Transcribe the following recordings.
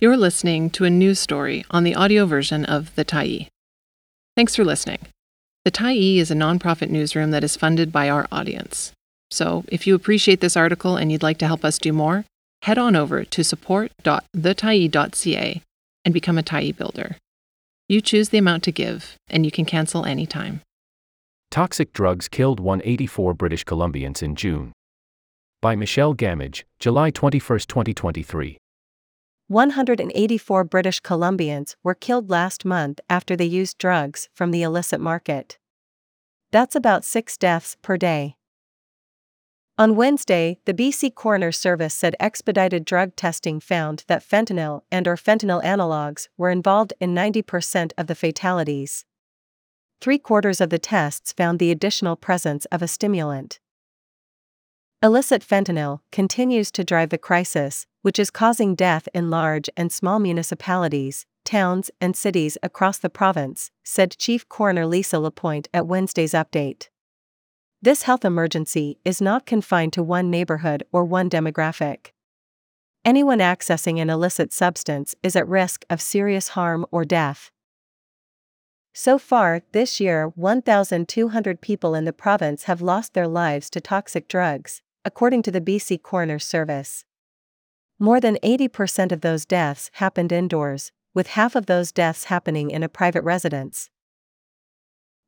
You're listening to a news story on the audio version of The Tyee. Thanks for listening. The Tyee is a nonprofit newsroom that is funded by our audience. So, if you appreciate this article and you'd like to help us do more, head on over to support.thetyee.ca and become a Tyee builder. You choose the amount to give, and you can cancel anytime. Toxic drugs killed 184 British Columbians in June. By Michelle Gamage, July 21, 2023. 184 British Columbians were killed last month after they used drugs from the illicit market. That's about six deaths per day. On Wednesday, the BC Coroner Service said expedited drug testing found that fentanyl and or fentanyl analogs were involved in 90% of the fatalities. Three quarters of the tests found the additional presence of a stimulant. Illicit fentanyl continues to drive the crisis, which is causing death in large and small municipalities, towns, and cities across the province, said Chief Coroner Lisa Lapointe at Wednesday's update. This health emergency is not confined to one neighborhood or one demographic. Anyone accessing an illicit substance is at risk of serious harm or death. So far, this year, 1,200 people in the province have lost their lives to toxic drugs, according to the BC Coroner Service. More than 80% of those deaths happened indoors, with half of those deaths happening in a private residence.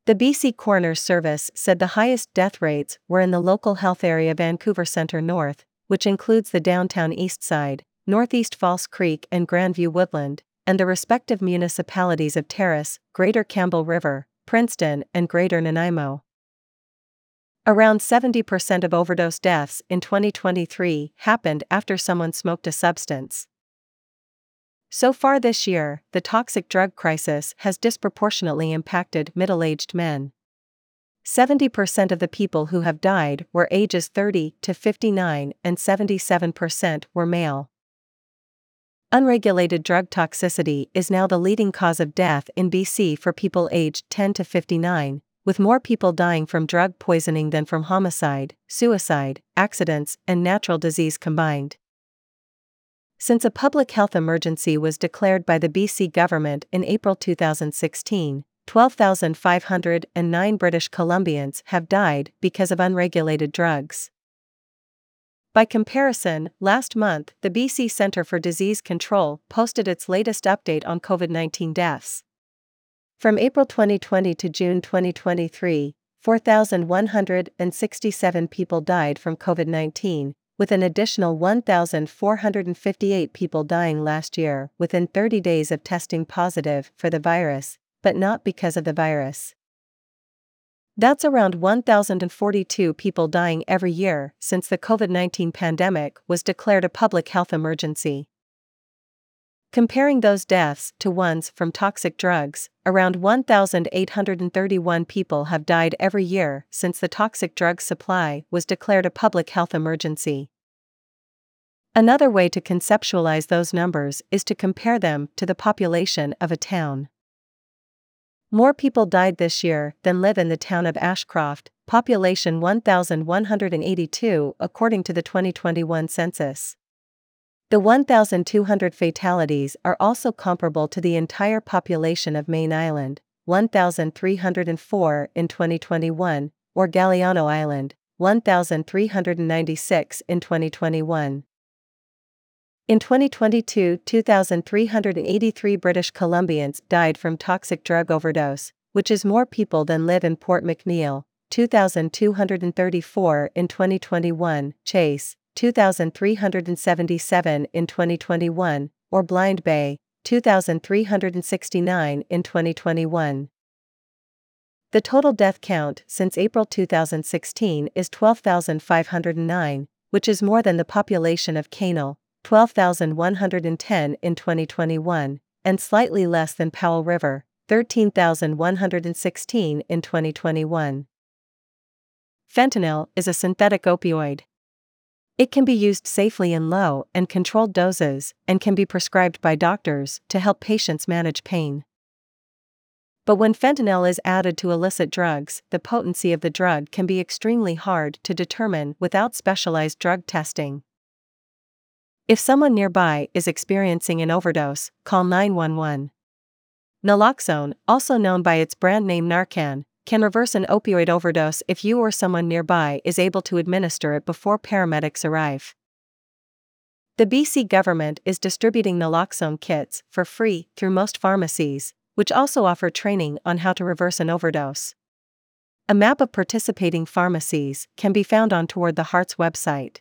The BC Coroner's Service said the highest death rates were in the local health area Vancouver Centre North, which includes the downtown east side, northeast False Creek and Grandview Woodland, and the respective municipalities of Terrace, Greater Campbell River, Princeton, and Greater Nanaimo. Around 70% of overdose deaths in 2023 happened after someone smoked a substance. So far this year, the toxic drug crisis has disproportionately impacted middle aged men. 70% of the people who have died were ages 30 to 59 and 77% were male. Unregulated drug toxicity is now the leading cause of death in BC for people aged 10 to 59, with more people dying from drug poisoning than from homicide, suicide, accidents, and natural disease combined. Since a public health emergency was declared by the BC government in April 2016, 12,509 British Columbians have died because of unregulated drugs. By comparison, last month, the BC Centre for Disease Control posted its latest update on COVID 19 deaths. From April 2020 to June 2023, 4,167 people died from COVID 19, with an additional 1,458 people dying last year within 30 days of testing positive for the virus, but not because of the virus. That's around 1,042 people dying every year since the COVID 19 pandemic was declared a public health emergency. Comparing those deaths to ones from toxic drugs, around 1,831 people have died every year since the toxic drug supply was declared a public health emergency. Another way to conceptualize those numbers is to compare them to the population of a town. More people died this year than live in the town of Ashcroft, population 1,182 according to the 2021 census. The 1,200 fatalities are also comparable to the entire population of Mayne Island, 1,304 in 2021, or Galiano Island, 1,396 in 2021. In 2022, 2,383 British Columbians died from toxic drug overdose, which is more people than live in Port McNeill, 2,234 in 2021, Chase, 2,377 in 2021, or Blind Bay, 2,369 in 2021. The total death count since April 2016 is 12,509, which is more than the population of Canal, 12,110 in 2021, and slightly less than Powell River, 13,116 in 2021. Fentanyl is a synthetic opioid. It can be used safely in low and controlled doses and can be prescribed by doctors to help patients manage pain. But when fentanyl is added to illicit drugs, the potency of the drug can be extremely hard to determine without specialized drug testing. If someone nearby is experiencing an overdose, call 911. Naloxone, also known by its brand name Narcan, can reverse an opioid overdose if you or someone nearby is able to administer it before paramedics arrive. The BC government is distributing naloxone kits for free through most pharmacies, which also offer training on how to reverse an overdose. A map of participating pharmacies can be found on Toward the Heart's website.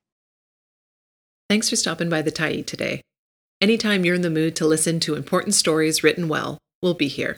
Thanks for stopping by the Tyee today. Anytime you're in the mood to listen to important stories written well, we'll be here.